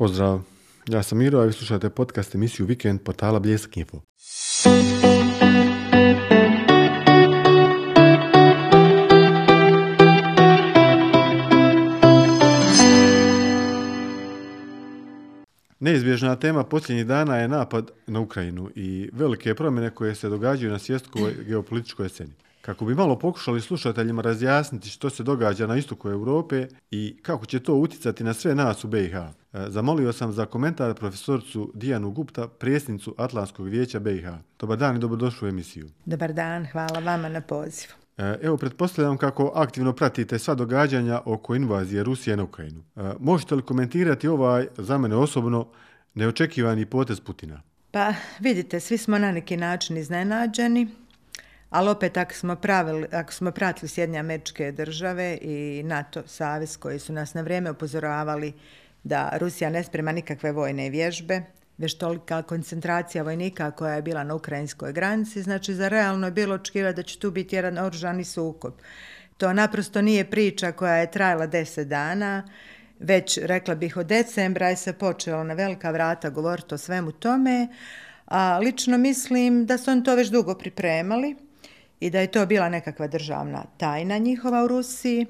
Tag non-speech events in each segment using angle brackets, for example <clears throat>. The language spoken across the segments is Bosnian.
Pozdrav, ja sam Miro, a vi slušate podcast emisiju Vikend portala Bljesak Info. Neizbježna tema posljednjih dana je napad na Ukrajinu i velike promjene koje se događaju na svjetskoj geopolitičkoj sceni. Kako bi malo pokušali slušateljima razjasniti što se događa na istoku Europe i kako će to uticati na sve nas u BiH, zamolio sam za komentar profesorcu Dijanu Gupta, prijesnicu Atlantskog vijeća BiH. Dobar dan i dobrodošli u emisiju. Dobar dan, hvala vama na pozivu. E, evo, pretpostavljam kako aktivno pratite sva događanja oko invazije Rusije na Ukrajinu. E, možete li komentirati ovaj, za mene osobno, neočekivani potez Putina? Pa vidite, svi smo na neki način iznenađeni, ali opet ako smo, pravili, ako smo pratili Sjedinje američke države i NATO savez koji su nas na vrijeme upozoravali da Rusija ne sprema nikakve vojne vježbe, već tolika koncentracija vojnika koja je bila na ukrajinskoj granici, znači za realno je bilo očekivati da će tu biti jedan oružani sukob. To naprosto nije priča koja je trajala deset dana, već rekla bih od decembra je se počelo na velika vrata govoriti o svemu tome, a lično mislim da su oni to već dugo pripremali i da je to bila nekakva državna tajna njihova u Rusiji.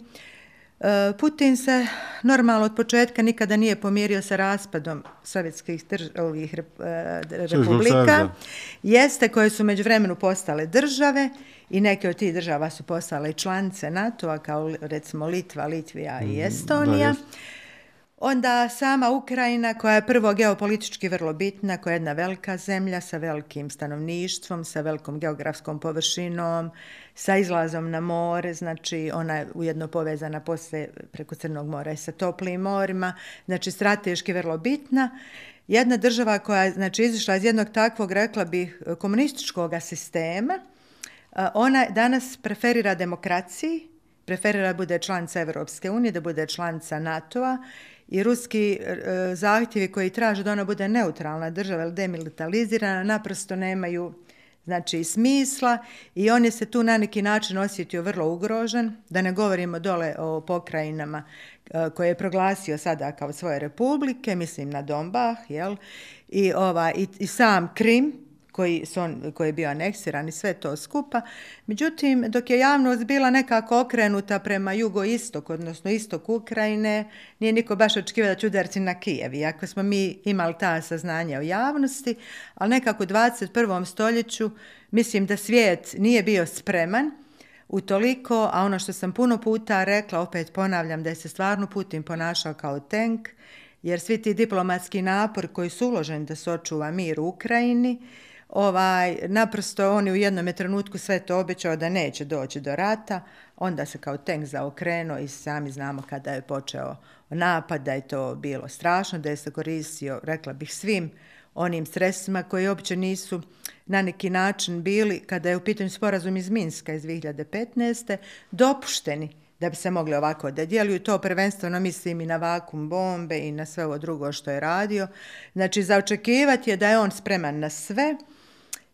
E, Putin se normalno od početka nikada nije pomirio sa raspadom sovjetskih ovih e, republika. Jeste koje su među vremenu postale države i neke od tih država su postale i članice NATO-a kao recimo Litva, Litvija i mm, Estonija. Da, Onda sama Ukrajina koja je prvo geopolitički vrlo bitna, koja je jedna velika zemlja sa velikim stanovništvom, sa velikom geografskom površinom, sa izlazom na more, znači ona je ujedno povezana posle preko Crnog mora i sa toplim morima, znači strateški vrlo bitna. Jedna država koja je znači, izišla iz jednog takvog, rekla bih, komunističkog sistema, ona danas preferira demokraciji, preferira da bude članca Evropske unije, da bude članica NATO-a i ruski e, zahtjevi koji traže da ona bude neutralna država ili demilitalizirana naprosto nemaju znači smisla i on je se tu na neki način osjetio vrlo ugrožen, da ne govorimo dole o pokrajinama e, koje je proglasio sada kao svoje republike, mislim na Dombah, jel? I, ova, i, i sam Krim, koji, su on, koji je bio aneksiran i sve to skupa. Međutim, dok je javnost bila nekako okrenuta prema jugoistok, odnosno istok Ukrajine, nije niko baš očekivao da će udarci na Kijev, iako smo mi imali ta saznanja o javnosti, ali nekako u 21. stoljeću mislim da svijet nije bio spreman u toliko, a ono što sam puno puta rekla, opet ponavljam, da je se stvarno Putin ponašao kao tank, jer svi ti diplomatski napor koji su uloženi da se očuva mir u Ukrajini, ovaj, naprosto on je u jednom trenutku sve to obećao da neće doći do rata, onda se kao tank zaokrenuo i sami znamo kada je počeo napad, da je to bilo strašno, da je se koristio, rekla bih, svim onim sredstvima koji uopće nisu na neki način bili, kada je u pitanju sporazum iz Minska iz 2015. dopušteni da bi se mogli ovako da djeluju. To prvenstveno mislim i na vakum bombe i na sve ovo drugo što je radio. Znači, zaočekivati je da je on spreman na sve,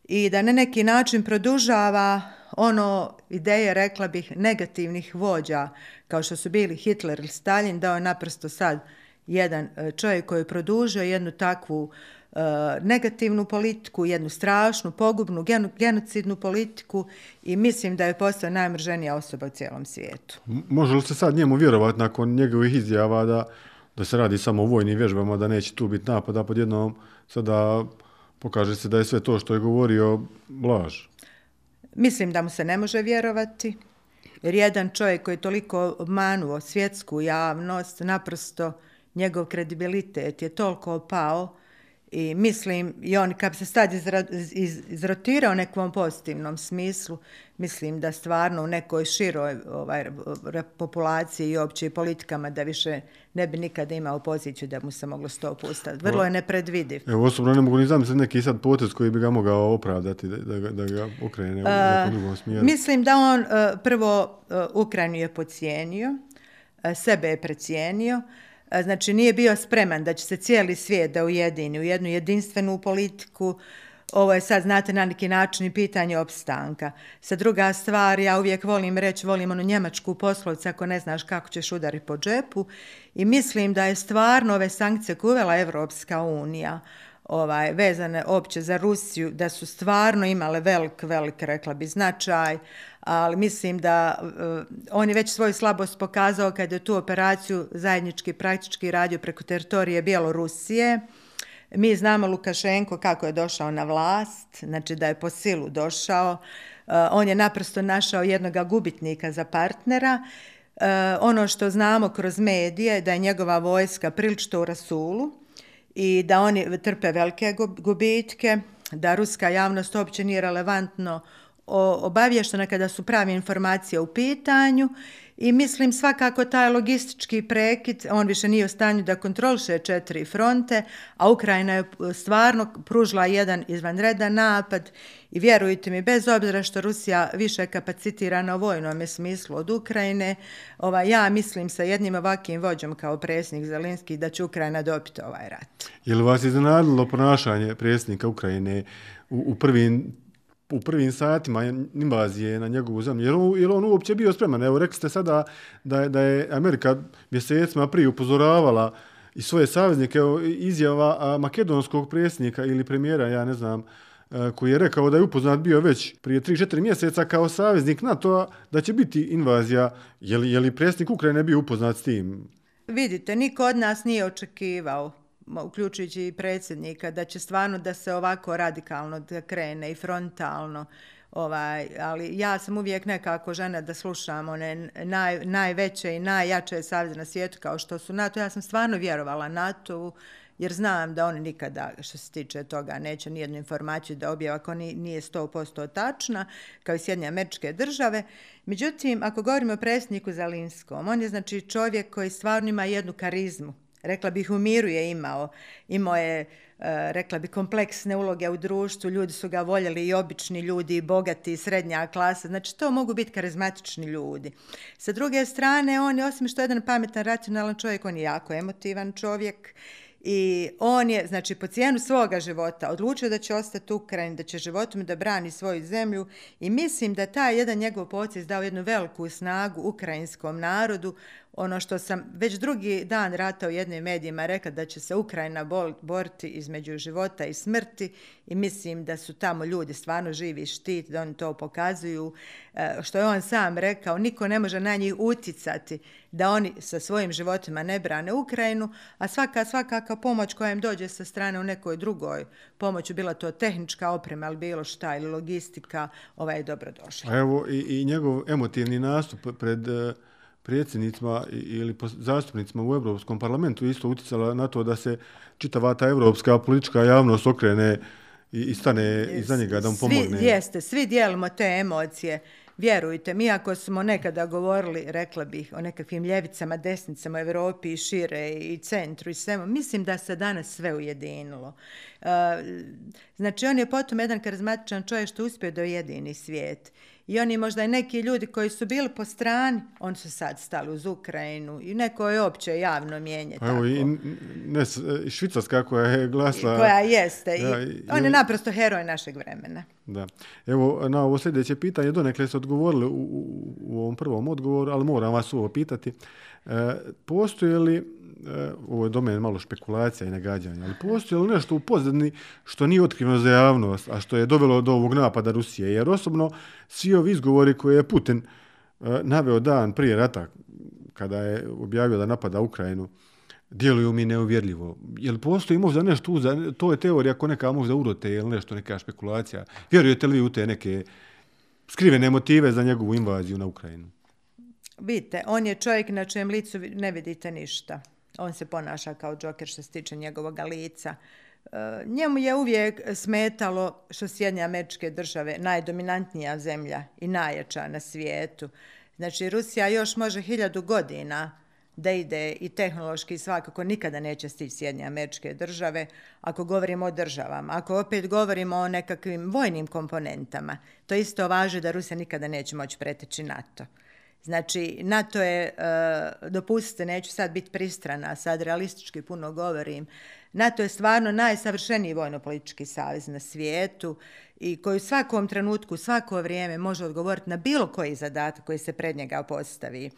i da na neki način produžava ono ideje, rekla bih, negativnih vođa, kao što su bili Hitler ili Stalin, dao je naprosto sad jedan e, čovjek koji je produžio jednu takvu e, negativnu politiku, jednu strašnu, pogubnu, genocidnu politiku i mislim da je postao najmrženija osoba u cijelom svijetu. Može li se sad njemu vjerovati nakon njegovih izjava da, da se radi samo o vojnim vježbama, da neće tu biti napada pod jednom sada pokaže se da je sve to što je govorio laž. Mislim da mu se ne može vjerovati, jer jedan čovjek koji je toliko obmanuo svjetsku javnost, naprosto njegov kredibilitet je toliko pao i mislim, i on kad se sad izra, iz, izrotirao u nekom pozitivnom smislu, mislim da stvarno u nekoj široj ovaj, populaciji i opće politikama da više ne bi nikada imao poziciju da mu se moglo sto pustati. Vrlo je nepredvidiv. Evo, osobno ne mogu ni zamisliti neki sad potez koji bi ga mogao opravdati da, da, da ga ukrene u nekom drugom smjeru. Mislim da on uh, prvo uh, Ukrajinu je pocijenio, uh, sebe je precijenio, Znači, nije bio spreman da će se cijeli svijet da ujedini u jednu jedinstvenu politiku, ovo je sad, znate, na neki način i pitanje opstanka. Sa druga stvar, ja uvijek volim reći, volim onu njemačku poslovicu, ako ne znaš kako ćeš udari po džepu. I mislim da je stvarno ove sankcije koje uvela Evropska unija, ovaj, vezane opće za Rusiju, da su stvarno imale velik, velik, rekla bi, značaj, ali mislim da uh, on je već svoju slabost pokazao kada je tu operaciju zajednički praktički radio preko teritorije Bjelorusije. Mi znamo Lukašenko kako je došao na vlast, znači da je po silu došao. Uh, on je naprosto našao jednog gubitnika za partnera. Uh, ono što znamo kroz medije da je njegova vojska prilično u Rasulu, i da oni trpe velike gubitke, da ruska javnost uopće nije relevantno obavještena kada su pravi informacije u pitanju i mislim svakako taj logistički prekid, on više nije u stanju da kontroliše četiri fronte, a Ukrajina je stvarno pružila jedan izvanredan napad i vjerujte mi, bez obzira što Rusija više kapacitira na vojnom smislu od Ukrajine, ova, ja mislim sa jednim ovakvim vođom kao predsjednik Zelinski da će Ukrajina dobiti ovaj rat. Je li vas iznenadilo ponašanje predsjednika Ukrajine u, u prvim u prvim satima invazije na njegovu zemlju. Jer on, jer on uopće bio spreman? Evo, rekli ste sada da je, da je Amerika mjesecima prije upozoravala i svoje saveznike, izjava makedonskog predsjednika ili premijera, ja ne znam, e, koji je rekao da je upoznat bio već prije 3-4 mjeseca kao saveznik NATO-a da će biti invazija. Je li, je li predsjednik Ukrajine bio upoznat s tim? Vidite, niko od nas nije očekivao uključujući i predsjednika, da će stvarno da se ovako radikalno da krene i frontalno. Ovaj, ali ja sam uvijek nekako žena da slušam one naj, najveće i najjače savjeze na svijetu kao što su NATO. Ja sam stvarno vjerovala NATO jer znam da oni nikada što se tiče toga neće nijednu informaciju da objava ako nije 100% tačna kao i Sjedinje američke države. Međutim, ako govorimo o predsjedniku Zalinskom, on je znači čovjek koji stvarno ima jednu karizmu rekla bih u miru je imao. Imao je, e, rekla bih, kompleksne uloge u društvu, ljudi su ga voljeli i obični ljudi, i bogati, i srednja klasa, znači to mogu biti karizmatični ljudi. Sa druge strane, on je, osim što je jedan pametan, racionalan čovjek, on je jako emotivan čovjek, I on je, znači, po cijenu svoga života odlučio da će ostati u Ukrajini, da će životom da brani svoju zemlju i mislim da taj jedan njegov pocijez dao jednu veliku snagu ukrajinskom narodu ono što sam već drugi dan rata u jednim medijima rekla da će se Ukrajina boriti između života i smrti i mislim da su tamo ljudi stvarno živi štit, da oni to pokazuju. E, što je on sam rekao, niko ne može na njih uticati da oni sa svojim životima ne brane Ukrajinu, a svaka, svakaka pomoć koja im dođe sa strane u nekoj drugoj pomoću, bila to tehnička oprema ali bilo šta ili logistika, ovaj je dobro došla. Evo i, i njegov emotivni nastup pred uh predsjednicima ili zastupnicima u Europskom parlamentu isto uticala na to da se čitava ta evropska politička javnost okrene i, stane iza njega da mu pomogne. Svi, jeste, svi dijelimo te emocije. Vjerujte, mi ako smo nekada govorili, rekla bih, o nekakvim ljevicama, desnicama u Evropi i šire i centru i svemu, mislim da se danas sve ujedinilo. Uh, znači, on je potom jedan karizmatičan čovjek što uspio do jedini svijet. I oni možda i neki ljudi koji su bili po strani, oni su sad stali uz Ukrajinu i neko je opće javno mijenje. Evo tako. i ne, Švicarska koja je glasla. Koja jeste. Ja, i, on je naprosto heroj našeg vremena. Da. Evo, na ovo sljedeće pitanje, donekle ste odgovorili u, u, u ovom prvom odgovoru, ali moram vas ovo pitati. E, postoje li Eh, ovo je domen malo špekulacija i nagađanja, ali postoje li nešto u pozadini što nije otkriveno za javnost, a što je dovelo do ovog napada Rusije? Jer osobno svi ovi izgovori koje je Putin eh, naveo dan prije rata, kada je objavio da napada Ukrajinu, djeluju mi neuvjerljivo. Je li postoji možda nešto uza, to je teorija ako neka možda urote ili nešto, neka špekulacija. Vjerujete li vi u te neke skrivene motive za njegovu invaziju na Ukrajinu? Vidite, on je čovjek na čijem licu ne vidite ništa on se ponaša kao džoker što se tiče njegovog lica. E, njemu je uvijek smetalo što Sjedinje američke države najdominantnija zemlja i najjača na svijetu. Znači, Rusija još može hiljadu godina da ide i tehnološki svakako nikada neće stići Sjedinje američke države ako govorimo o državama. Ako opet govorimo o nekakvim vojnim komponentama, to isto važi da Rusija nikada neće moći preteći NATO. Znači, NATO je, e, dopustite, neću sad biti pristrana, sad realistički puno govorim, NATO je stvarno najsavršeniji vojno-politički savez na svijetu i koji u svakom trenutku, svako vrijeme može odgovoriti na bilo koji zadatak koji se pred njega postavi.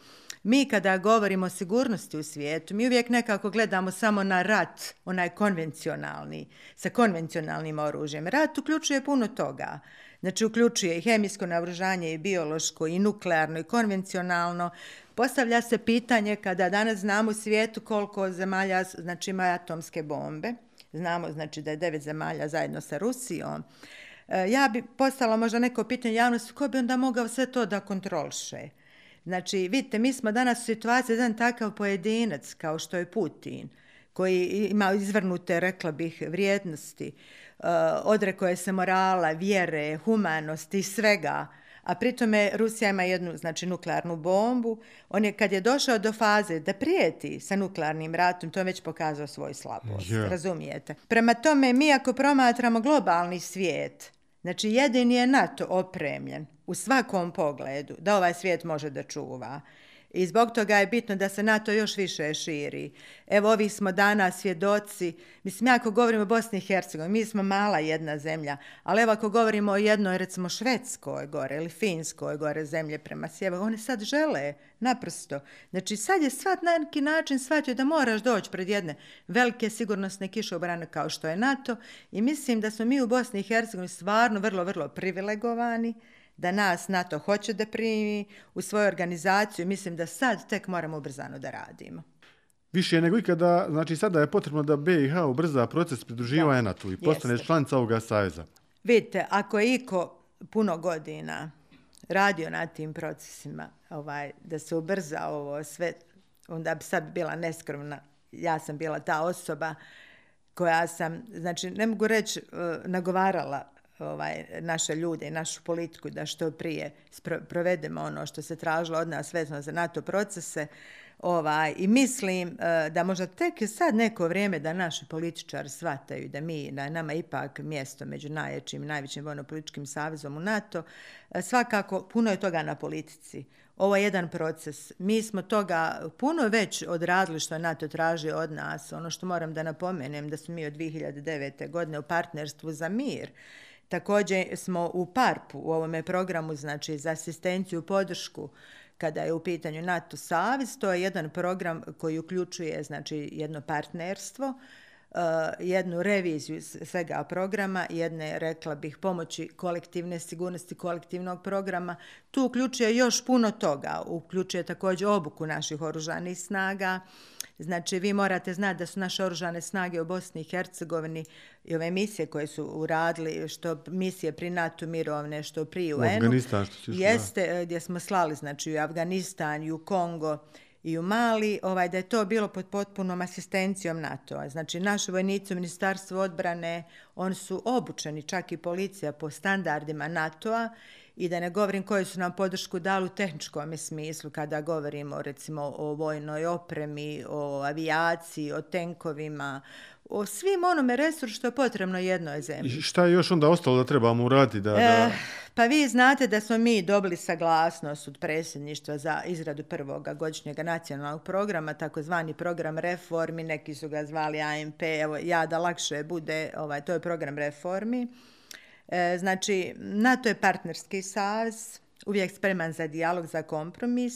Mi kada govorimo o sigurnosti u svijetu, mi uvijek nekako gledamo samo na rat, onaj konvencionalni, sa konvencionalnim oružjem. Rat uključuje puno toga. Znači, uključuje i hemijsko navržanje, i biološko, i nuklearno, i konvencionalno. Postavlja se pitanje kada danas znamo u svijetu koliko zemalja znači, ima atomske bombe. Znamo znači, da je devet zemalja zajedno sa Rusijom. E, ja bi postala možda neko pitanje javnosti, ko bi onda mogao sve to da kontrolše? Znači, vidite, mi smo danas u situaciji jedan takav pojedinac kao što je Putin, koji ima izvrnute, rekla bih, vrijednosti, uh, odrekoje se morala, vjere, humanosti i svega, a pritome Rusija ima jednu, znači, nuklearnu bombu. On je, kad je došao do faze da prijeti sa nuklearnim ratom, to je već pokazao svoj slabost, yeah. razumijete? Prema tome, mi ako promatramo globalni svijet, znači, jedini je NATO opremljen, u svakom pogledu da ovaj svijet može da čuva. I zbog toga je bitno da se NATO još više širi. Evo, ovi smo dana svjedoci, mislim, ja ako govorimo o Bosni i Hercegovini, mi smo mala jedna zemlja, ali evo ako govorimo o jednoj, recimo, Švedskoj gore ili Finskoj gore zemlje prema sjeveru, one sad žele, naprosto. Znači, sad je svat na neki način shvatio da moraš doći pred jedne velike sigurnosne kišobrane kao što je NATO i mislim da smo mi u Bosni i Hercegovini stvarno vrlo, vrlo privilegovani, da nas NATO hoće da primi u svoju organizaciju. Mislim da sad tek moramo ubrzano da radimo. Više nego ikada, znači sada je potrebno da BiH ubrza proces pridruživanja NATO i postane Jeste. članica ovoga savjeza. Vidite, ako je Iko puno godina radio na tim procesima, ovaj, da se ubrza ovo sve, onda bi sad bila neskromna. Ja sam bila ta osoba koja sam, znači ne mogu reći, uh, nagovarala ovaj, naše ljude i našu politiku da što prije provedemo ono što se tražilo od nas vezano za NATO procese. Ovaj, I mislim eh, da možda tek sad neko vrijeme da naši političari shvataju da mi, da nama ipak mjesto među najjačim, i najvećim vojno-političkim u NATO, eh, svakako puno je toga na politici. Ovo je jedan proces. Mi smo toga puno već odradili što je NATO traži od nas. Ono što moram da napomenem da smo mi od 2009. godine u partnerstvu za mir Također smo u PARP-u, u ovome programu, znači za asistenciju, podršku, kada je u pitanju NATO Savez, to je jedan program koji uključuje znači, jedno partnerstvo, e, jednu reviziju svega programa, jedne, rekla bih, pomoći kolektivne sigurnosti kolektivnog programa. Tu uključuje još puno toga. Uključuje također obuku naših oružanih snaga, Znači, vi morate znati da su naše oružane snage u Bosni i Hercegovini i ove misije koje su uradili, što misije pri NATO mirovne, što pri UN-u. U Afganistan što si Jeste, da. gdje smo slali, znači, u Afganistan, i u Kongo, i u Mali, ovaj, da je to bilo pod potpunom asistencijom NATO-a. Znači, naši vojnici u Ministarstvu odbrane, oni su obučeni, čak i policija, po standardima NATO-a i da ne govorim koje su nam podršku dali u tehničkom smislu kada govorimo recimo o vojnoj opremi, o avijaciji, o tenkovima, o svim onome resursu što je potrebno jednoj zemlji. I šta je još onda ostalo da trebamo uraditi? Da, da... E, pa vi znate da smo mi dobili saglasnost od predsjedništva za izradu prvog godišnjeg nacionalnog programa, takozvani program reformi, neki su ga zvali AMP, evo ja da lakše bude, ovaj, to je program reformi. E, znači, NATO je partnerski savez, uvijek spreman za dijalog, za kompromis,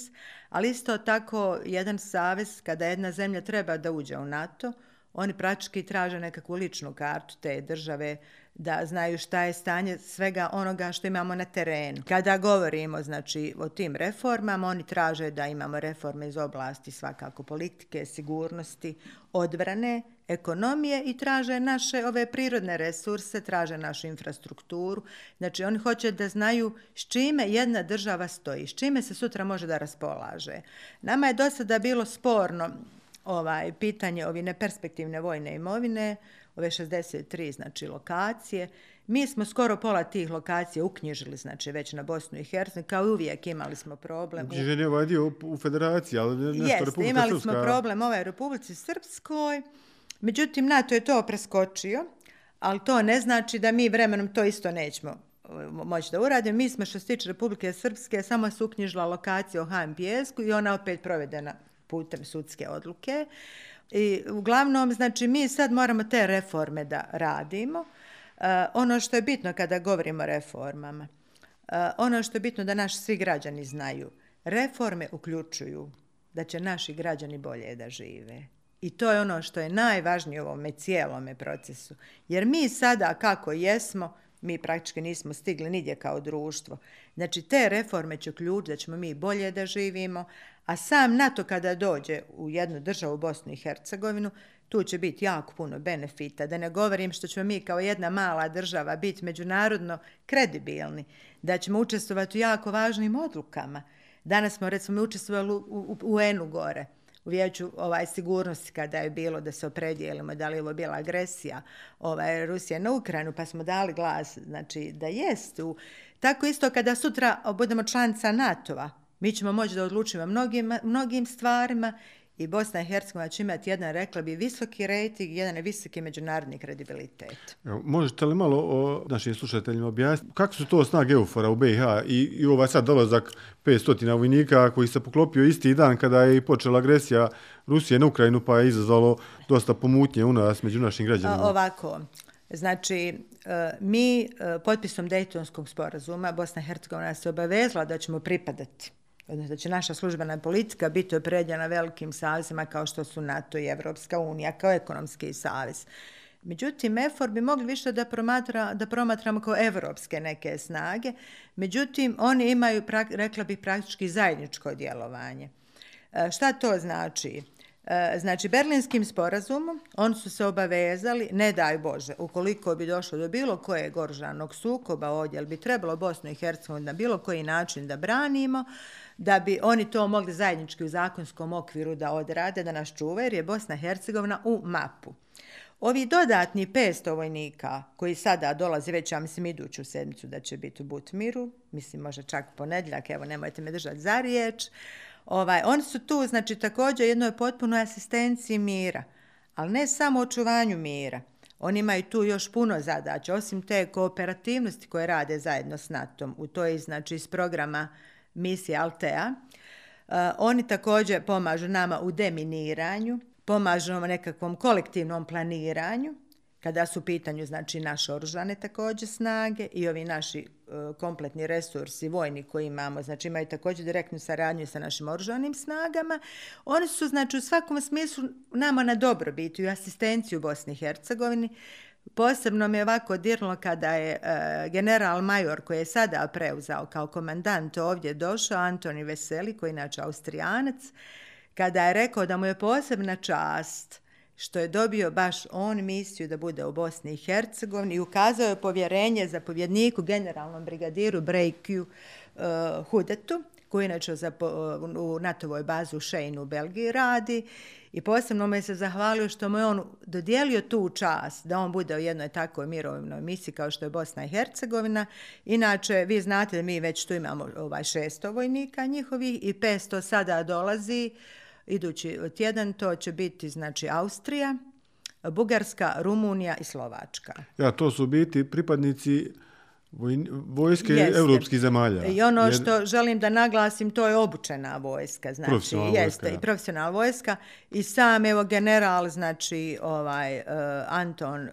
ali isto tako jedan savez, kada jedna zemlja treba da uđe u NATO, oni praktički traže nekakvu ličnu kartu te države, da znaju šta je stanje svega onoga što imamo na terenu. Kada govorimo znači, o tim reformama, oni traže da imamo reforme iz oblasti svakako politike, sigurnosti, odbrane, ekonomije i traže naše ove prirodne resurse, traže našu infrastrukturu. Znači, oni hoće da znaju s čime jedna država stoji, s čime se sutra može da raspolaže. Nama je do sada bilo sporno ovaj pitanje ovi neperspektivne vojne imovine, ove 63 znači lokacije. Mi smo skoro pola tih lokacija uknjižili, znači već na Bosnu i Hercegovinu, kao i uvijek imali smo problem. Uknjižen je ovaj dio u federaciji, ali nešto Jeste, Republika imali Srpska. smo problem ovaj Republici Srpskoj, međutim NATO je to preskočio, ali to ne znači da mi vremenom to isto nećemo eh, moći da uradimo. Mi smo što se tiče Republike Srpske samo su uknjižila lokacija u HMPS-ku i ona opet provedena putem sudske odluke. I uglavnom, znači, mi sad moramo te reforme da radimo. Uh, ono što je bitno kada govorimo o reformama, uh, ono što je bitno da naši svi građani znaju, reforme uključuju da će naši građani bolje da žive. I to je ono što je najvažnije u ovome cijelome procesu. Jer mi sada kako jesmo, mi praktički nismo stigli nigdje kao društvo. Znači, te reforme će ključ da ćemo mi bolje da živimo, a sam NATO kada dođe u jednu državu, Bosnu i Hercegovinu, tu će biti jako puno benefita. Da ne govorim što ćemo mi kao jedna mala država biti međunarodno kredibilni, da ćemo učestvovati u jako važnim odlukama. Danas smo, recimo, učestvovali u, u, u UN-u gore u vijeću ovaj, sigurnosti kada je bilo da se opredijelimo da li je ovo bila agresija ovaj, Rusije na Ukrajinu, pa smo dali glas znači, da jest. U, tako isto kada sutra budemo članica NATO-a, mi ćemo moći da odlučimo mnogim, mnogim stvarima i Bosna i Hercegovina će imati jedan, rekla bi, visoki rejting jedan visoki međunarodni kredibilitet. Evo, možete li malo o našim slušateljima objasniti kako su to snage Eufora u BiH i, i ovaj sad dolazak 500 vojnika koji se poklopio isti dan kada je počela agresija Rusije na Ukrajinu pa je izazvalo dosta pomutnje u nas među našim građanima? Ovako, znači, e, mi e, potpisom Dejtonskog sporazuma Bosna i Hercegovina se obavezla da ćemo pripadati odnosno da će naša službena politika biti opredjena velikim savezima kao što su NATO i Evropska unija, kao ekonomski savez. Međutim, EFOR bi mogli više da, promatra, da promatramo kao evropske neke snage, međutim, oni imaju, rekla bih, praktički zajedničko djelovanje. E, šta to znači? E, znači, Berlinskim sporazumom oni su se obavezali, ne daj Bože, ukoliko bi došlo do bilo kojeg oružanog sukoba ovdje, ali bi trebalo Bosnu i Hercegovinu na bilo koji način da branimo, da bi oni to mogli zajednički u zakonskom okviru da odrade, da nas čuva, jer je Bosna i Hercegovina u mapu. Ovi dodatni 500 vojnika koji sada dolaze već, ja mislim, iduću sedmicu da će biti u Butmiru, mislim, može čak ponedljak, evo, nemojte me držati za riječ, ovaj, oni su tu, znači, također jednoj potpunoj asistenciji mira, ali ne samo očuvanju mira. Oni imaju tu još puno zadaća, osim te kooperativnosti koje rade zajedno s NATO-om, u to je, znači, iz programa misije Altea. Uh, oni također pomažu nama u deminiranju, pomažu nam nekakvom kolektivnom planiranju, kada su u pitanju znači, naše oružane također snage i ovi naši E, kompletni resursi vojni koji imamo, znači imaju također direktnu saradnju sa našim oružanim snagama. Oni su znači, u svakom smislu nama na dobrobit i asistenciju Bosni i Hercegovini. Posebno mi je ovako dirno kada je e, general major koji je sada preuzao kao komandant ovdje došao, Antoni Veseli, koji je inače austrijanac, kada je rekao da mu je posebna čast što je dobio baš on misiju da bude u Bosni i Hercegovini i ukazao je povjerenje za povjedniku generalnom brigadiru Brejkju uh, Hudetu, koji inače za, uh, u NATO-voj bazu u Šejnu u Belgiji radi i posebno me se zahvalio što mu je on dodijelio tu čast da on bude u jednoj takvoj mirovnoj misiji kao što je Bosna i Hercegovina. Inače, vi znate da mi već tu imamo ovaj 600 vojnika njihovih i 500 sada dolazi idući tjedan, to će biti znači Austrija, Bugarska, Rumunija i Slovačka. Ja, to su biti pripadnici vojske jeste. evropskih zemalja. I ono što Jer... želim da naglasim, to je obučena vojska, znači profesionalna jeste vojska, i profesionalna vojska i sam evo general znači ovaj uh, Anton uh,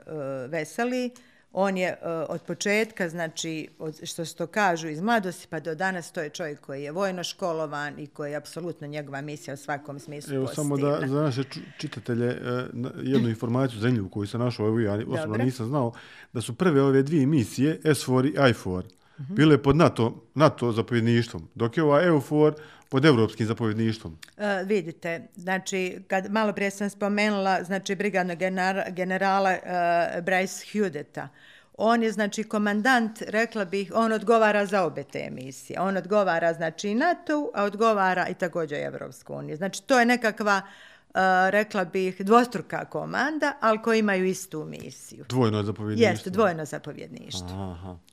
Veseli uh, On je uh, od početka, znači, od, što se to kažu, iz mladosti pa do danas, to je čovjek koji je vojno školovan i koji je apsolutno njegova misija u svakom smislu Evo, pozitivna. samo da za naše čitatelje uh, jednu <clears throat> informaciju zanimljivu koju sam našao, evo ja osobno nisam znao, da su prve ove dvije misije, S4 i I4, -hmm. bile pod NATO, NATO zapovjedništvom, dok je ova EUFOR pod evropskim zapovjedništvom. Uh, vidite, znači, kad malo prije sam spomenula, znači, brigadnog generala uh, Bryce Hudeta, on je, znači, komandant, rekla bih, on odgovara za obe te emisije. On odgovara, znači, NATO, a odgovara i također Evropsku uniju. Znači, to je nekakva, uh, rekla bih, dvostruka komanda, ali koji imaju istu misiju. Dvojno zapovjedništvo. Jeste, dvojno zapovjedništvo. Aha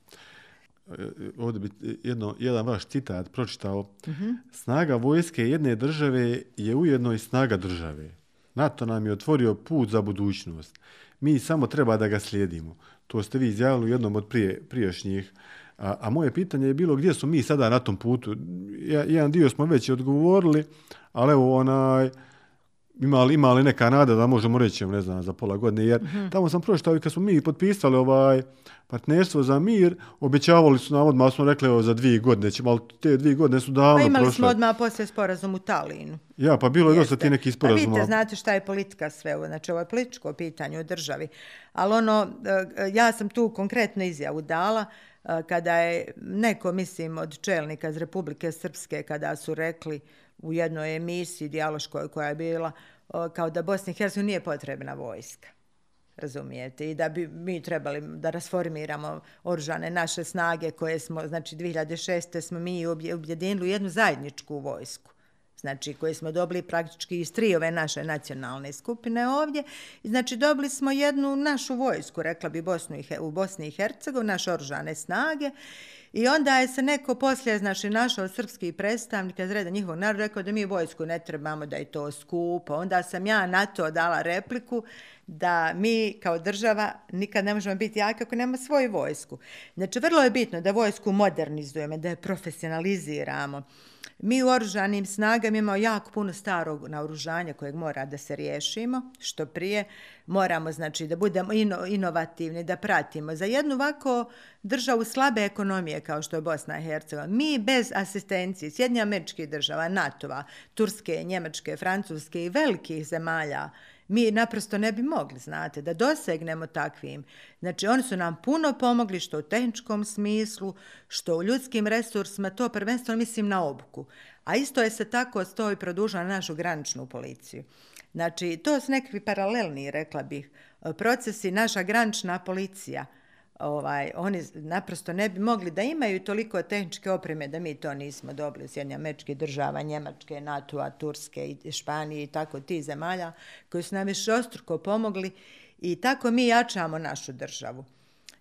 ovdje bi jedno, jedan vaš citat pročitao. Mm -hmm. Snaga vojske jedne države je ujedno i snaga države. NATO nam je otvorio put za budućnost. Mi samo treba da ga slijedimo. To ste vi izjavili u jednom od prije, prijašnjih. A, a moje pitanje je bilo gdje su mi sada na tom putu. Ja, jedan dio smo već odgovorili, ali evo onaj, ima li, ima li neka nada da možemo reći, ne znam, za pola godine, jer mm -hmm. tamo sam pročitao i kad smo mi potpisali ovaj partnerstvo za mir, obećavali su nam odmah, smo rekli za dvije godine, ćemo, ali te dvije godine su davno prošle. Pa imali prošle. smo odmah poslije sporazum u Talinu. Ja, pa bilo je dosta ti neki sporazuma. Pa vidite, znate šta je politika sve, ovo, znači ovo je političko pitanje u državi, ali ono, e, ja sam tu konkretno izjavu dala, e, kada je neko, mislim, od čelnika iz Republike Srpske, kada su rekli u jednoj emisiji dijaloškoj koja je bila, kao da Bosni i Hercegovini nije potrebna vojska razumijete, i da bi mi trebali da rasformiramo oružane naše snage koje smo, znači 2006. smo mi objedinili u jednu zajedničku vojsku znači koje smo dobili praktički iz tri ove naše nacionalne skupine ovdje. Znači dobili smo jednu našu vojsku, rekla bi Bosnu i, u Bosni i Hercegovini, naše oružane snage. I onda je se neko poslije, znači, našao srpski predstavnik iz reda njihovog naroda, rekao da mi vojsku ne trebamo, da je to skupo. Onda sam ja na to dala repliku da mi kao država nikad ne možemo biti jaki ako nema svoju vojsku. Znači, vrlo je bitno da vojsku modernizujemo, da je profesionaliziramo. Mi u oružanim snagama imamo jako puno starog naoružanja kojeg mora da se riješimo, što prije moramo znači da budemo ino, inovativni, da pratimo. Za jednu ovako državu slabe ekonomije kao što je Bosna i Hercegovina, mi bez asistencije Sjedinja američkih država, NATO-a, Turske, Njemačke, Francuske i velikih zemalja, mi naprosto ne bi mogli, znate, da dosegnemo takvim. Znači, oni su nam puno pomogli što u tehničkom smislu, što u ljudskim resursima, to prvenstveno mislim na obuku. A isto je se tako stoji produžila na našu graničnu policiju. Znači, to su nekakvi paralelni, rekla bih, procesi. Naša granična policija – ovaj, oni naprosto ne bi mogli da imaju toliko tehničke opreme da mi to nismo dobili u Sjedinje američke država, Njemačke, NATO-a, Turske i Španije i tako ti zemalja koji su nam više ostruko pomogli i tako mi jačamo našu državu.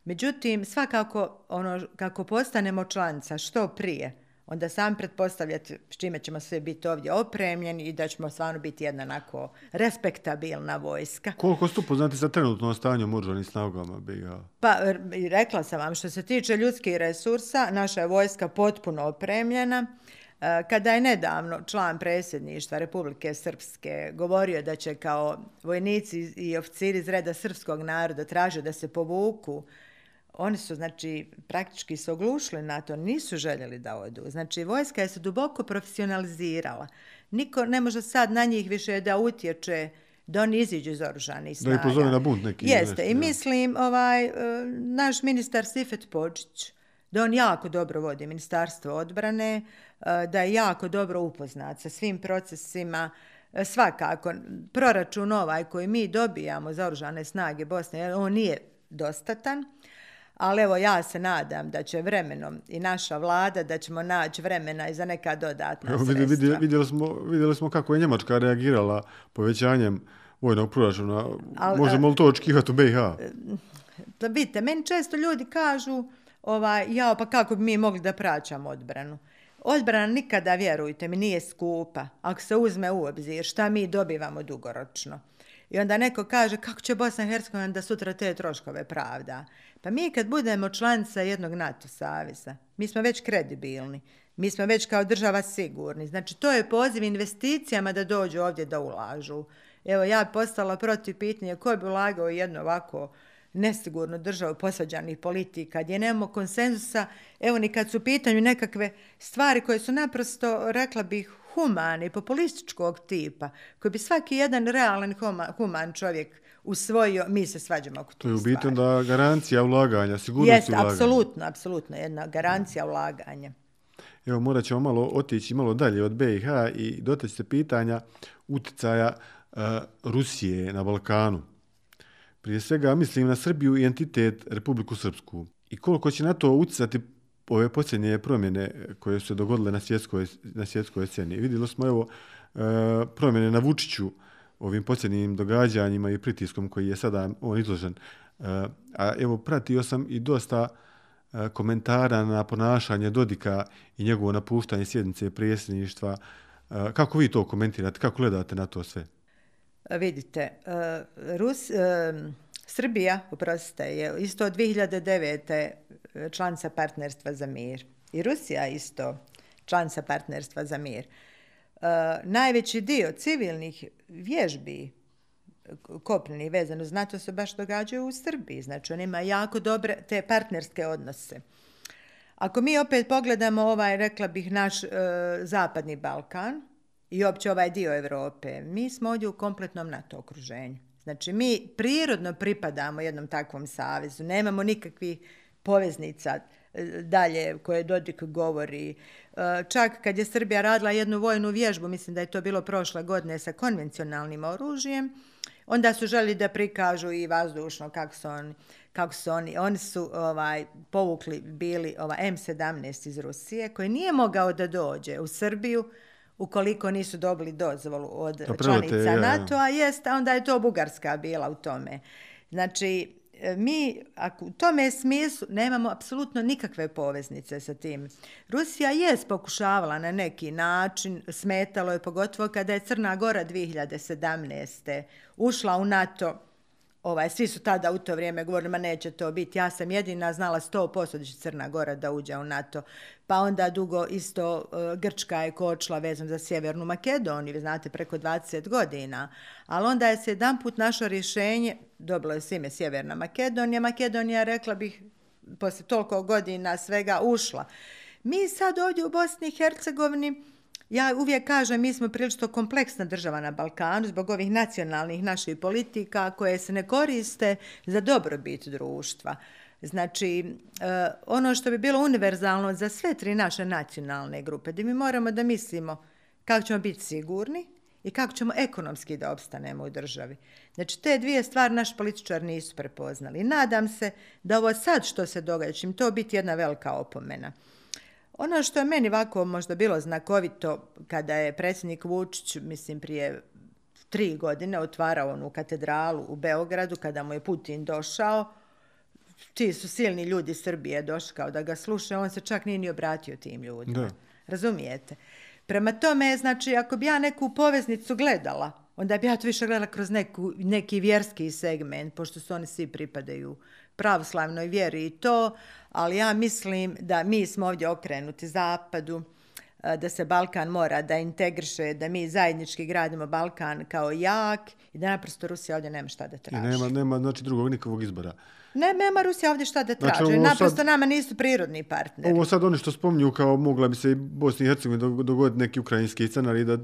Međutim, svakako ono, kako postanemo članica što prije, onda sam pretpostavljati s čime ćemo sve biti ovdje opremljeni i da ćemo stvarno biti jedna onako respektabilna vojska. Koliko ste upoznati sa trenutnom stanjom oružanim snagama BiH? Pa rekla sam vam što se tiče ljudskih resursa, naša je vojska potpuno opremljena. E, kada je nedavno član predsjedništva Republike Srpske govorio da će kao vojnici i oficiri iz reda srpskog naroda tražio da se povuku oni su, znači, praktički se oglušili na to, nisu željeli da odu. Znači, vojska je se duboko profesionalizirala. Niko ne može sad na njih više da utječe da oni iziđu iz oružanih snaga. Da ih pozove na bunt neki. Jeste, nešto, i mislim, ovaj, e, naš ministar Sifet Počić, da on jako dobro vodi ministarstvo odbrane, e, da je jako dobro upoznat sa svim procesima, e, svakako, proračun ovaj koji mi dobijamo za oružane snage Bosne, on nije dostatan, Ali evo ja se nadam da će vremenom i naša vlada da ćemo naći vremena i za neka dodatna evo, sredstva. Vidjeli, vidjeli, smo, vidjeli smo kako je Njemačka reagirala povećanjem vojnog proračuna. Al, Možemo li to očekivati u BiH? Da vidite, meni često ljudi kažu ovaj, ja, pa kako bi mi mogli da praćamo odbranu. Odbrana nikada, vjerujte mi, nije skupa. Ako se uzme u obzir šta mi dobivamo dugoročno. I onda neko kaže kako će Bosna i Hercegovina da sutra te troškove pravda. Pa mi kad budemo članica jednog NATO savjeza, mi smo već kredibilni, mi smo već kao država sigurni. Znači to je poziv investicijama da dođu ovdje da ulažu. Evo ja postala protiv pitanja ko bi ulagao jedno ovako nesigurnu državu posvađanih politika, gdje nemamo konsenzusa, evo ni kad su pitanju nekakve stvari koje su naprosto, rekla bih, humane i populističkog tipa, koji bi svaki jedan realan human čovjek usvojio, mi se svađamo oko To je u biti da garancija ulaganja, sigurnost Jest, ulaganja. Jeste, apsolutno, apsolutno, jedna garancija ja. ulaganja. Evo, morat ćemo malo otići malo dalje od BiH i dotaći se pitanja uticaja uh, Rusije na Balkanu. Prije svega mislim na Srbiju i entitet Republiku Srpsku. I koliko će na to uticati ove posljednje promjene koje su se dogodile na svjetskoj, na svjetskoj sceni. Vidjeli smo evo e, promjene na Vučiću, ovim posljednjim događanjima i pritiskom koji je sada on izložen. E, a evo, pratio sam i dosta e, komentara na ponašanje Dodika i njegovo napuštanje sjednice prijesništva. Kako vi to komentirate? Kako gledate na to sve? Vidite, Rus, Srbija, oprostite, je isto od 2009 članica partnerstva za mir. I Rusija isto članica partnerstva za mir. E, najveći dio civilnih vježbi kopneni vezano uz NATO se baš događaju u Srbiji. Znači, on ima jako dobre te partnerske odnose. Ako mi opet pogledamo ovaj, rekla bih, naš e, zapadni Balkan i opće ovaj dio Evrope, mi smo ovdje u kompletnom NATO okruženju. Znači, mi prirodno pripadamo jednom takvom savezu, nemamo nikakvih poveznica e, dalje koje Dodik govori. E, čak kad je Srbija radila jednu vojnu vježbu, mislim da je to bilo prošle godine sa konvencionalnim oružjem, onda su želi da prikažu i vazdušno kako su oni, kako su oni, oni su ovaj, povukli bili ovaj, M17 iz Rusije, koji nije mogao da dođe u Srbiju, ukoliko nisu dobili dozvolu od članica NATO-a, jest, a onda je to Bugarska bila u tome. Znači, E, mi ako u tome smislu nemamo apsolutno nikakve poveznice sa tim. Rusija je pokušavala na neki način, smetalo je pogotovo kada je Crna Gora 2017. ušla u NATO, ovaj, svi su tada u to vrijeme govorili, ma neće to biti, ja sam jedina znala 100% da će Crna Gora da uđe u NATO. Pa onda dugo isto uh, Grčka je kočila vezom za Sjevernu Makedoniju, vi znate, preko 20 godina. Ali onda je se jedan put našo rješenje, dobilo je svime Sjeverna Makedonija, Makedonija, rekla bih, posle toliko godina svega ušla. Mi sad ovdje u Bosni i Hercegovini, Ja uvijek kažem, mi smo prilično kompleksna država na Balkanu zbog ovih nacionalnih naših politika koje se ne koriste za dobrobit društva. Znači, e, ono što bi bilo univerzalno za sve tri naše nacionalne grupe, da mi moramo da mislimo kako ćemo biti sigurni i kako ćemo ekonomski da obstanemo u državi. Znači, te dvije stvari naš političar nisu prepoznali. Nadam se da ovo sad što se događa, će im to biti jedna velika opomena. Ono što je meni ovako možda bilo znakovito kada je predsjednik Vučić, mislim prije tri godine, otvarao onu katedralu u Beogradu, kada mu je Putin došao, ti su silni ljudi Srbije došli kao da ga slušaju, on se čak nije ni obratio tim ljudima. Da. Razumijete? Prema tome, znači, ako bi ja neku poveznicu gledala, onda bi ja to više gledala kroz neku, neki vjerski segment, pošto su oni svi pripadaju pravoslavnoj vjeri i to, ali ja mislim da mi smo ovdje okrenuti zapadu, da se Balkan mora da integriše, da mi zajednički gradimo Balkan kao jak i da naprosto Rusija ovdje nema šta da traži. I nema, nema znači, drugog nikakvog izbora. Ne, nema Rusija ovdje šta da traži. Znači, naprosto sad, nama nisu prirodni partneri. Ovo sad oni što spominju kao mogla bi se i Bosni i Hercegovini dogoditi neki ukrajinski scenarij da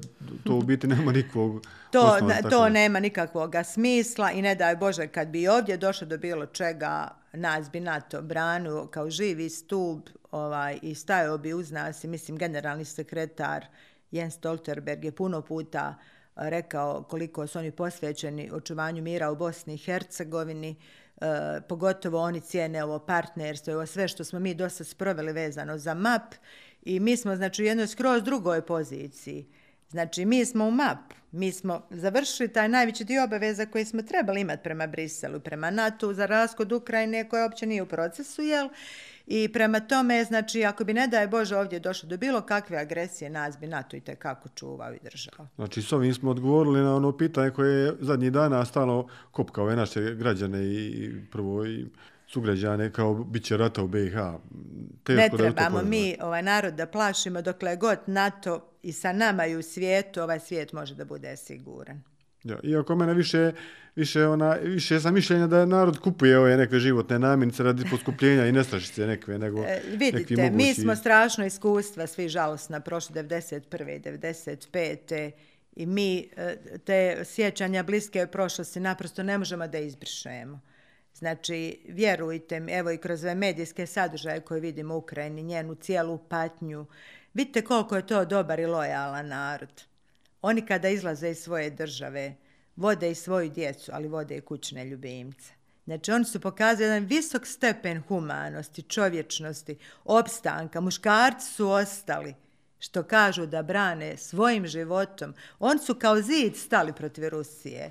to u biti nema nikakvog <laughs> To, osnova, to nema nikakvog smisla i ne daj Bože kad bi ovdje došlo do bilo čega nas bi NATO branu kao živi stup ovaj, i stajao bi uz nas i mislim generalni sekretar Jens Stolterberg je puno puta rekao koliko su oni posvećeni očuvanju mira u Bosni i Hercegovini, e, pogotovo oni cijene ovo partnerstvo, ovo sve što smo mi dosta sproveli vezano za MAP i mi smo znači u jednoj skroz drugoj poziciji. Znači, mi smo u MAP, mi smo završili taj najveći dio obaveza koji smo trebali imati prema Briselu, prema NATO, za raskod Ukrajine koja uopće nije u procesu, jel? I prema tome, znači, ako bi ne daje Bože ovdje došlo do bilo kakve agresije, nas bi NATO i tekako čuvao i držao. Znači, s ovim smo odgovorili na ono pitanje koje je zadnji dana stalo kopka ove naše građane i prvo i sugrađane kao bit će rata u BiH. Teško ne trebamo mi ovaj narod da plašimo dokle god NATO i sa nama i u svijetu, ovaj svijet može da bude siguran. Ja, iako mene više, više, ona, više sam mišljenja da narod kupuje ove neke životne namirnice radi poskupljenja i nestrašice nekve, nego e, Vidite, mogući... mi smo strašno iskustva, svi žalostna, prošle 91. i 95. I mi e, te sjećanja bliske prošlosti naprosto ne možemo da izbrišemo. Znači, vjerujte mi, evo i kroz ove medijske sadržaje koje vidimo u Ukrajini, njenu cijelu patnju, vidite koliko je to dobar i lojalan narod. Oni kada izlaze iz svoje države, vode i svoju djecu, ali vode i kućne ljubimce. Znači, oni su pokazali jedan visok stepen humanosti, čovječnosti, opstanka. Muškarci su ostali, što kažu da brane svojim životom. Oni su kao zid stali protiv Rusije.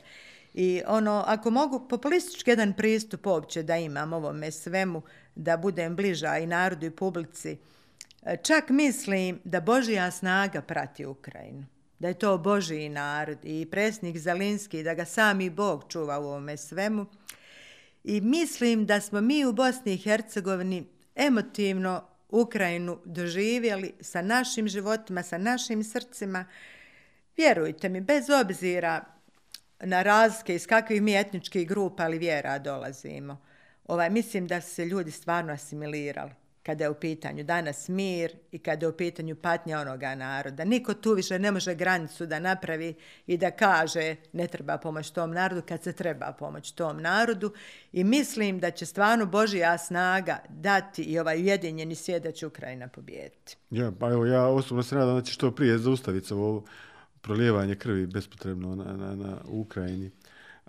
I ono, ako mogu populistički jedan pristup uopće da imam ovome svemu, da budem bliža i narodu i publici, čak mislim da Božija snaga prati Ukrajinu. Da je to Božiji narod i presnik Zalinski, da ga sami Bog čuva u ovome svemu. I mislim da smo mi u Bosni i Hercegovini emotivno Ukrajinu doživjeli sa našim životima, sa našim srcima. Vjerujte mi, bez obzira na razlike iz kakvih mi etničkih grupa ili vjera dolazimo. Ovaj, mislim da su se ljudi stvarno asimilirali kada je u pitanju danas mir i kada je u pitanju patnja onoga naroda. Niko tu više ne može granicu da napravi i da kaže ne treba pomoć tom narodu kad se treba pomoć tom narodu. I mislim da će stvarno Božija snaga dati i ovaj ujedinjeni svijet da će Ukrajina pobijediti. Ja, pa evo, ja osobno se nadam da će što prije zaustaviti ovo prolijevanje krvi bespotrebno na, na, na Ukrajini.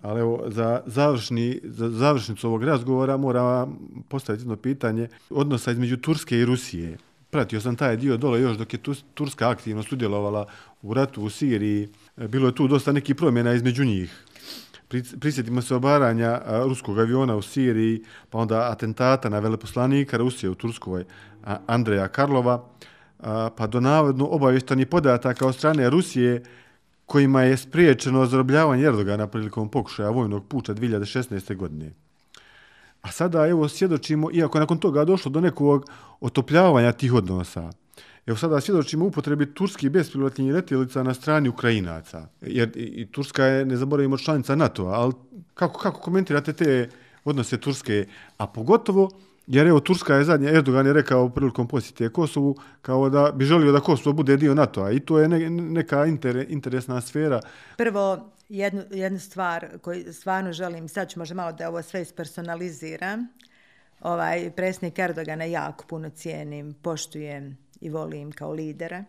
Ali evo, za, završni, za završnicu ovog razgovora moram postaviti jedno pitanje odnosa između Turske i Rusije. Pratio sam taj dio dole još dok je Turska aktivno sudjelovala u ratu u Siriji. E, bilo je tu dosta nekih promjena između njih. Prisjetimo se obaranja e, ruskog aviona u Siriji, pa onda atentata na veleposlanika Rusije u Turskoj e, Andreja Karlova, pa do navodno obavještani podataka od strane Rusije kojima je spriječeno zarobljavanje Erdogana prilikom pokušaja vojnog puča 2016. godine. A sada evo svjedočimo, iako nakon toga došlo do nekog otopljavanja tih odnosa, evo sada svjedočimo upotrebi turskih bespilotnih letjelica na strani Ukrajinaca. Jer i Turska je, ne zaboravimo, članica NATO-a, ali kako, kako komentirate te odnose Turske, a pogotovo Jer evo, Turska je zadnja, Erdogan je rekao prilikom posjete Kosovu, kao da bi želio da Kosovo bude dio NATO-a i to je ne, neka inter, interesna sfera. Prvo, jednu, jednu stvar koju stvarno želim, sad ću možda malo da ovo sve ispersonaliziram, ovaj, presnik Erdogana jako puno cijenim, poštujem i volim kao lidera.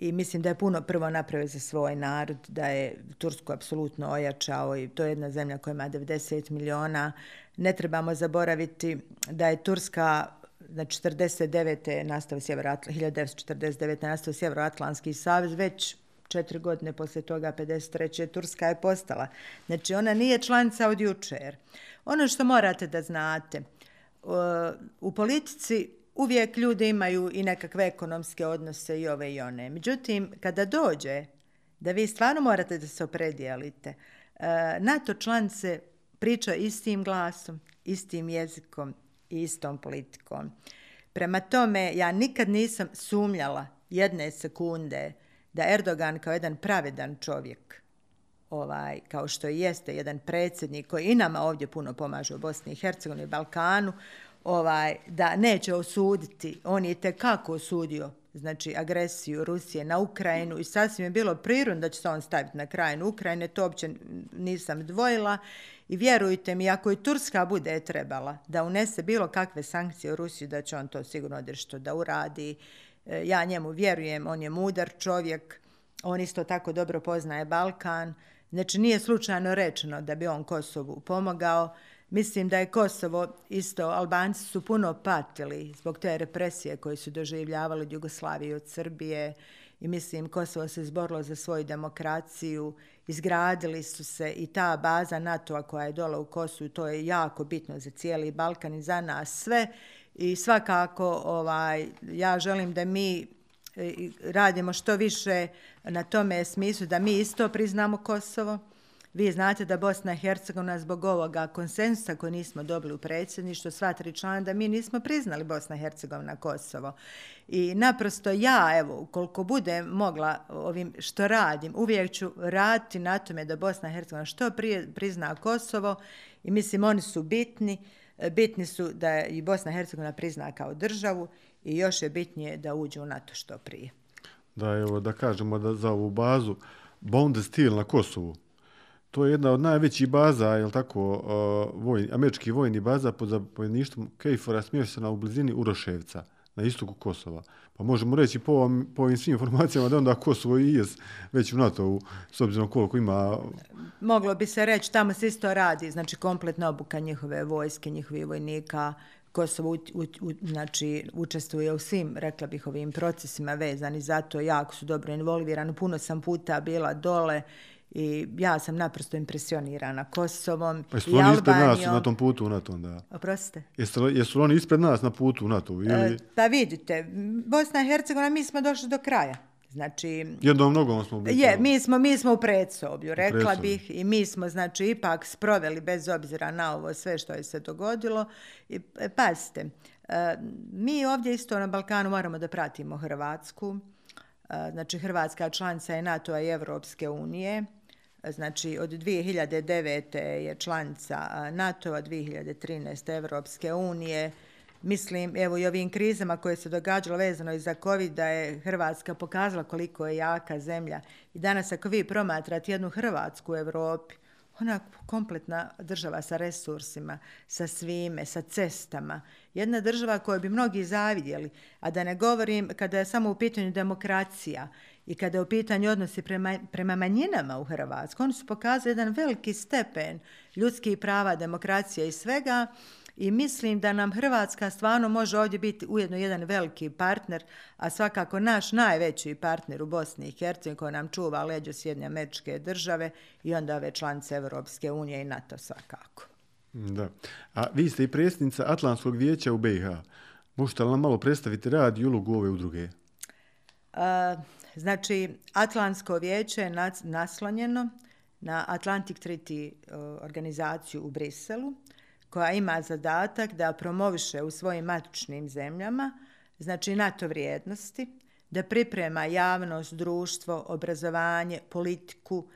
I mislim da je puno prvo napravio za svoj narod, da je Tursku apsolutno ojačao i to je jedna zemlja koja ima 90 miliona. Ne trebamo zaboraviti da je Turska na 49. nastao Sjeveroatl 1949. nastao Sjeveroatlantski savez, već četiri godine posle toga, 53. Turska je postala. Znači, ona nije članica od jučer. Ono što morate da znate, u politici uvijek ljudi imaju i nekakve ekonomske odnose i ove i one. Međutim, kada dođe da vi stvarno morate da se opredijelite, eh, NATO članice priča istim glasom, istim jezikom i istom politikom. Prema tome, ja nikad nisam sumljala jedne sekunde da Erdogan kao jedan pravedan čovjek, ovaj, kao što jeste jedan predsjednik koji i nama ovdje puno pomaže u Bosni i Hercegovini i Balkanu, ovaj, da neće osuditi, on je te kako osudio znači agresiju Rusije na Ukrajinu i sasvim je bilo prirodno da će se on staviti na kraj Ukrajine, to uopće nisam dvojila. I vjerujte mi, ako i Turska bude trebala da unese bilo kakve sankcije u Rusiju, da će on to sigurno odrešto da uradi. E, ja njemu vjerujem, on je mudar čovjek, on isto tako dobro poznaje Balkan, znači nije slučajno rečeno da bi on Kosovu pomogao, Mislim da je Kosovo isto, Albanci su puno patili zbog te represije koje su doživljavali od Jugoslavije od Srbije. I mislim Kosovo se zborilo za svoju demokraciju, izgradili su se i ta baza NATO-a koja je dola u Kosovu, to je jako bitno za cijeli Balkan i za nas sve. I svakako ovaj, ja želim da mi eh, radimo što više na tome smislu da mi isto priznamo Kosovo, Vi znate da Bosna i Hercegovina zbog ovoga konsensusa koji nismo dobili u predsjedništvu, sva tri člana, da mi nismo priznali Bosna i Hercegovina Kosovo. I naprosto ja, evo, koliko bude mogla ovim što radim, uvijek ću raditi na tome da Bosna i Hercegovina što prije prizna Kosovo i mislim oni su bitni, bitni su da i Bosna i Hercegovina prizna kao državu i još je bitnije da uđu u NATO što prije. Da, evo, da kažemo da za ovu bazu Bondestil na Kosovu, To je jedna od najvećih baza, je li tako, uh, voj, američki vojni baza pod zapovjedništvom Kejfora smještena u blizini Uroševca, na istoku Kosova. Pa možemo reći po, ovom, po ovim svim informacijama da onda Kosovo i je već u NATO, s obzirom koliko ima... Moglo bi se reći, tamo se isto radi, znači kompletna obuka njihove vojske, njihovih vojnika, Kosovo u, u, u, znači, učestvuje u svim, rekla bih, ovim procesima vezani, zato jako su dobro involvirani. Puno sam puta bila dole I ja sam naprosto impresionirana Kosovom pa i Albanijom. Pa ispred nas na tom putu u NATO? Da. Oprostite? Jesu, jesu oni ispred nas na putu u NATO? Ili... E, pa vidite, Bosna i Hercegovina, mi smo došli do kraja. Znači, Jednom mnogom smo bili. Je, mi smo, mi smo u predsoblju, rekla predsoblju. bih, i mi smo, znači, ipak sproveli bez obzira na ovo sve što je se dogodilo. I, e, pazite, e, mi ovdje isto na Balkanu moramo da pratimo Hrvatsku. E, znači, Hrvatska članica je NATO-a i Evropske unije. Znači, od 2009. je članica NATO-a, 2013. Evropske unije. Mislim, evo i ovim krizama koje se događalo vezano i za COVID, da je Hrvatska pokazala koliko je jaka zemlja. I danas ako vi promatrate jednu Hrvatsku u Evropi, ona kompletna država sa resursima, sa svime, sa cestama. Jedna država koju bi mnogi zavidjeli, a da ne govorim kada je samo u pitanju demokracija i kada je u pitanju odnosi prema, prema manjinama u Hrvatskoj, oni su pokazali jedan veliki stepen ljudskih prava, demokracija i svega, I mislim da nam Hrvatska stvarno može ovdje biti ujedno jedan veliki partner, a svakako naš najveći partner u Bosni i Hercegovini koji nam čuva leđo Sjedinje američke države i onda ove članice Evropske unije i NATO svakako. Da. A vi ste i predsjednica Atlantskog vijeća u BiH. Možete li nam malo predstaviti rad i ulogu ove udruge? A, znači, Atlantsko vijeće je naslonjeno na Atlantic Treaty e, organizaciju u Briselu, koja ima zadatak da promoviše u svojim matičnim zemljama, znači NATO vrijednosti, da priprema javnost, društvo, obrazovanje, politiku,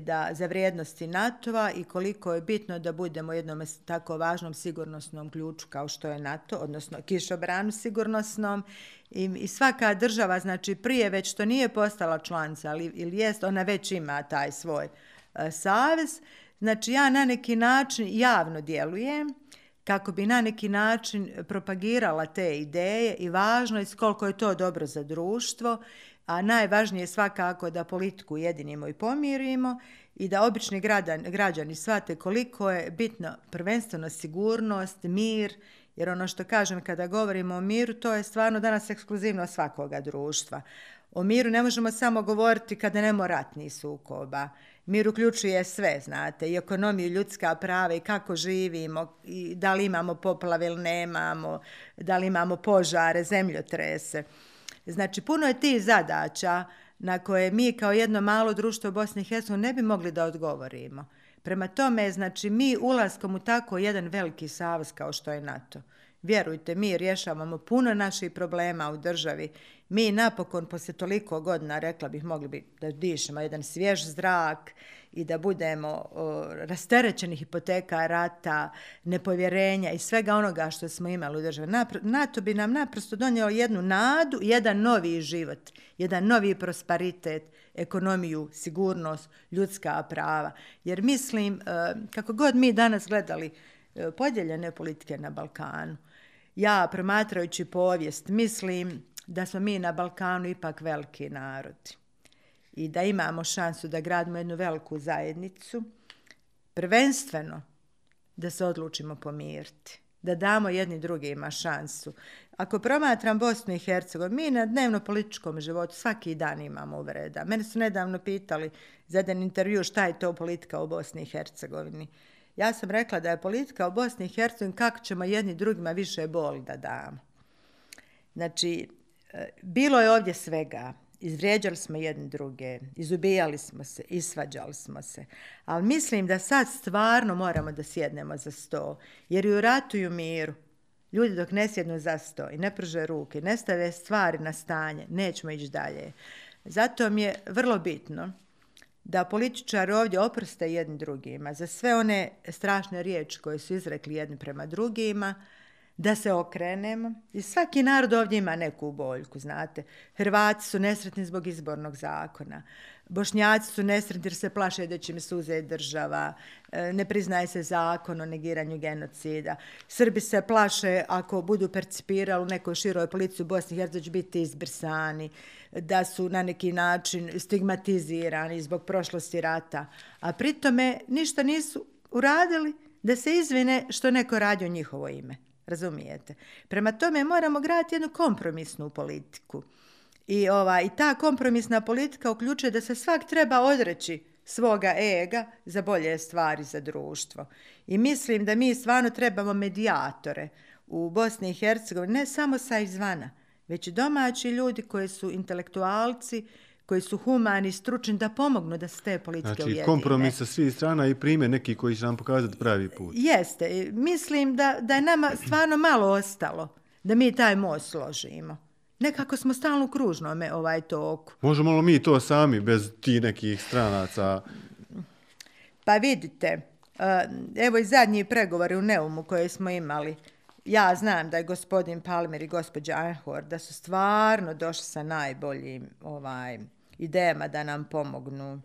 da za vrijednosti NATO-a i koliko je bitno da budemo jednom tako važnom sigurnosnom ključu kao što je NATO, odnosno kišobranu sigurnosnom. I, I svaka država, znači prije već to nije postala članca, ali ili jest, ona već ima taj svoj e, savez, Znači ja na neki način javno djelujem kako bi na neki način propagirala te ideje i važno je koliko je to dobro za društvo, a najvažnije je svakako da politiku ujedinimo i pomirimo i da obični građani, građani shvate koliko je bitno prvenstveno sigurnost, mir, jer ono što kažem kada govorimo o miru, to je stvarno danas ekskluzivno svakoga društva. O miru ne možemo samo govoriti kada nemo ratni sukoba, Mir uključuje sve, znate, i ekonomiju, ljudska prava i kako živimo, i da li imamo poplave ili nemamo, da li imamo požare, zemljotrese. Znači, puno je ti zadaća na koje mi kao jedno malo društvo Bosne i Hercegovine ne bi mogli da odgovorimo. Prema tome, znači, mi ulaskom u tako jedan veliki savez kao što je NATO, vjerujte, mi rješavamo puno naših problema u državi mi napokon poslije toliko godina rekla bih mogli bi da dišemo jedan svjež zrak i da budemo o, rasterećeni hipoteka rata, nepovjerenja i svega onoga što smo imali u državi. NATO bi nam naprosto donijelo jednu nadu, jedan novi život, jedan novi prosperitet, ekonomiju, sigurnost, ljudska prava. Jer mislim, e, kako god mi danas gledali e, podjeljene politike na Balkanu, ja promatrajući povijest, mislim da smo mi na Balkanu ipak veliki narodi i da imamo šansu da gradimo jednu veliku zajednicu, prvenstveno da se odlučimo pomiriti, da damo jedni drugima šansu. Ako promatram Bosnu i Hercegovinu, mi na dnevno političkom životu svaki dan imamo uvreda. Mene su nedavno pitali za jedan intervju šta je to politika u Bosni i Hercegovini. Ja sam rekla da je politika u Bosni i Hercegovini kako ćemo jedni drugima više boli da damo. Znači, eh, bilo je ovdje svega. Izvrijeđali smo jedne druge, izubijali smo se, isvađali smo se. Ali mislim da sad stvarno moramo da sjednemo za sto. Jer i u ratu i u miru, ljudi dok ne sjednu za sto i ne prže ruke, ne stave stvari na stanje, nećemo ići dalje. Zato mi je vrlo bitno da političari ovdje oproste jedni drugima za sve one strašne riječi koje su izrekli jedni prema drugima, da se okrenem. I svaki narod ovdje ima neku boljku, znate. Hrvati su nesretni zbog izbornog zakona. Bošnjaci su nesretni jer se plaše da će im suze država. E, ne priznaje se zakon o negiranju genocida. Srbi se plaše ako budu percipirali u nekoj široj policiji u Bosni jer će biti izbrsani, da su na neki način stigmatizirani zbog prošlosti rata. A pritome ništa nisu uradili da se izvine što neko radi o njihovo ime. Razumijete? Prema tome moramo graditi jednu kompromisnu politiku. I, ova, I ta kompromisna politika uključuje da se svak treba odreći svoga ega za bolje stvari za društvo. I mislim da mi stvarno trebamo medijatore u Bosni i Hercegovini, ne samo sa izvana, već i domaći ljudi koji su intelektualci, koji su humani, stručni, da pomognu da se te politike znači, ujedine. Znači, kompromis sa svih strana i prime neki koji će nam pokazati pravi put. Jeste. Mislim da, da je nama stvarno malo ostalo da mi taj most složimo. Nekako smo stalno u kružnome ovaj toku. Možemo li mi to sami, bez ti nekih stranaca, Pa vidite, eh, evo i zadnji pregovori u Neumu koje smo imali. Ja znam da je gospodin Palmer i gospođa Einhor da su stvarno došli sa najboljim ovaj, idejama da nam pomognu.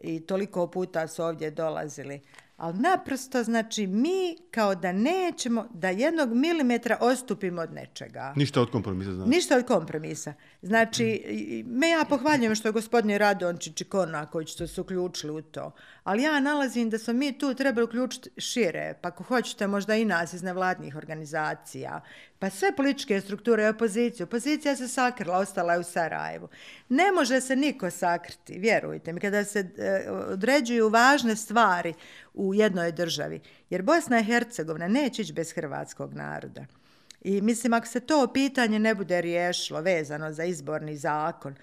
I toliko puta su ovdje dolazili ali naprosto, znači, mi kao da nećemo da jednog milimetra ostupimo od nečega. Ništa od kompromisa, znači. Ništa od kompromisa. Znači, mm. me ja pohvaljujem što je gospodin Radončić i Kona koji su uključili u to, ali ja nalazim da smo mi tu trebali uključiti šire, pa ako hoćete možda i nas iz nevladnih organizacija, pa sve političke strukture i opoziciju. Opozicija se sakrla, ostala je u Sarajevu. Ne može se niko sakriti, vjerujte mi, kada se e, određuju važne stvari u jednoj državi. Jer Bosna i Hercegovina neće ići bez hrvatskog naroda. I mislim, ako se to pitanje ne bude riješilo vezano za izborni zakon,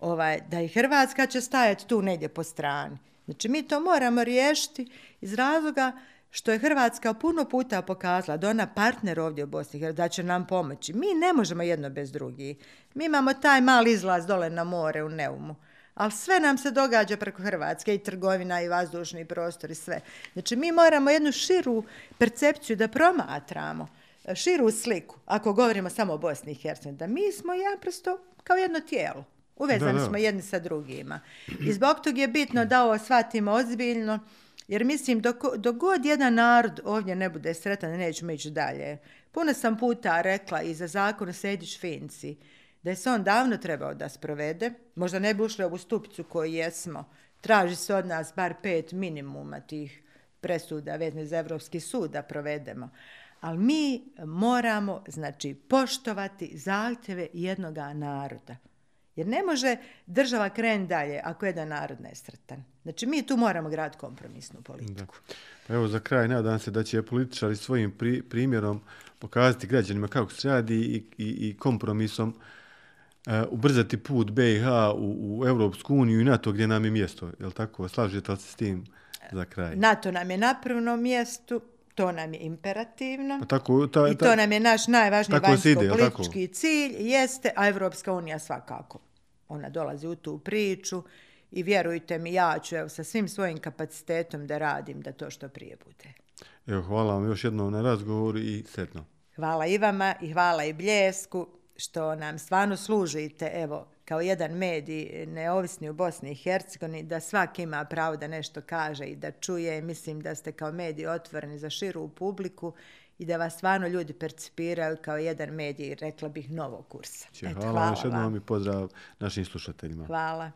ovaj, da i Hrvatska će stajati tu negdje po strani. Znači, mi to moramo riješiti iz razloga što je Hrvatska puno puta pokazala da ona partner ovdje u Bosni, da će nam pomoći. Mi ne možemo jedno bez drugih. Mi imamo taj mali izlaz dole na more u Neumu ali sve nam se događa preko Hrvatske, i trgovina, i vazdušni prostor, i sve. Znači, mi moramo jednu širu percepciju da promatramo, širu sliku, ako govorimo samo o Bosni i Hercegovini, da mi smo ja prosto kao jedno tijelo. Uvezani da, da. smo jedni sa drugima. I zbog tog je bitno da ovo shvatimo ozbiljno, jer mislim, dok, dok god jedan narod ovdje ne bude sretan, nećemo ići dalje. Puno sam puta rekla i za zakon Sedić Finci, da je se on davno trebao da sprovede, možda ne bi ušli ovu stupicu koju jesmo, traži se od nas bar pet minimuma tih presuda vezne za Evropski sud da provedemo. Ali mi moramo, znači, poštovati zahtjeve jednog naroda. Jer ne može država kren dalje ako jedan narod nesretan. Znači, mi tu moramo grad kompromisnu politiku. Da. Pa evo, za kraj, nadam se da će političari svojim pri, primjerom pokazati građanima kako se radi i, i, i kompromisom uh, ubrzati put BiH u, u Evropsku uniju i NATO gdje nam je mjesto. Je li tako? Slažete li se s tim za kraj? NATO nam je na prvom mjestu, to nam je imperativno. Pa tako, ta, I to nam je naš najvažniji vanjsko-politički cilj, jeste, a Evropska unija svakako. Ona dolazi u tu priču i vjerujte mi, ja ću evo, sa svim svojim kapacitetom da radim da to što prije bude. Evo, hvala vam još jednom na razgovor i sretno. Hvala i vama i hvala i Bljesku što nam stvarno služite, evo, kao jedan medij neovisni u Bosni i Hercegovini, da svaki ima pravo da nešto kaže i da čuje. Mislim da ste kao medij otvoreni za širu publiku i da vas stvarno ljudi percipiraju kao jedan medij, rekla bih, novog kursa. Hvala, hvala još jednom i pozdrav našim slušateljima. Hvala.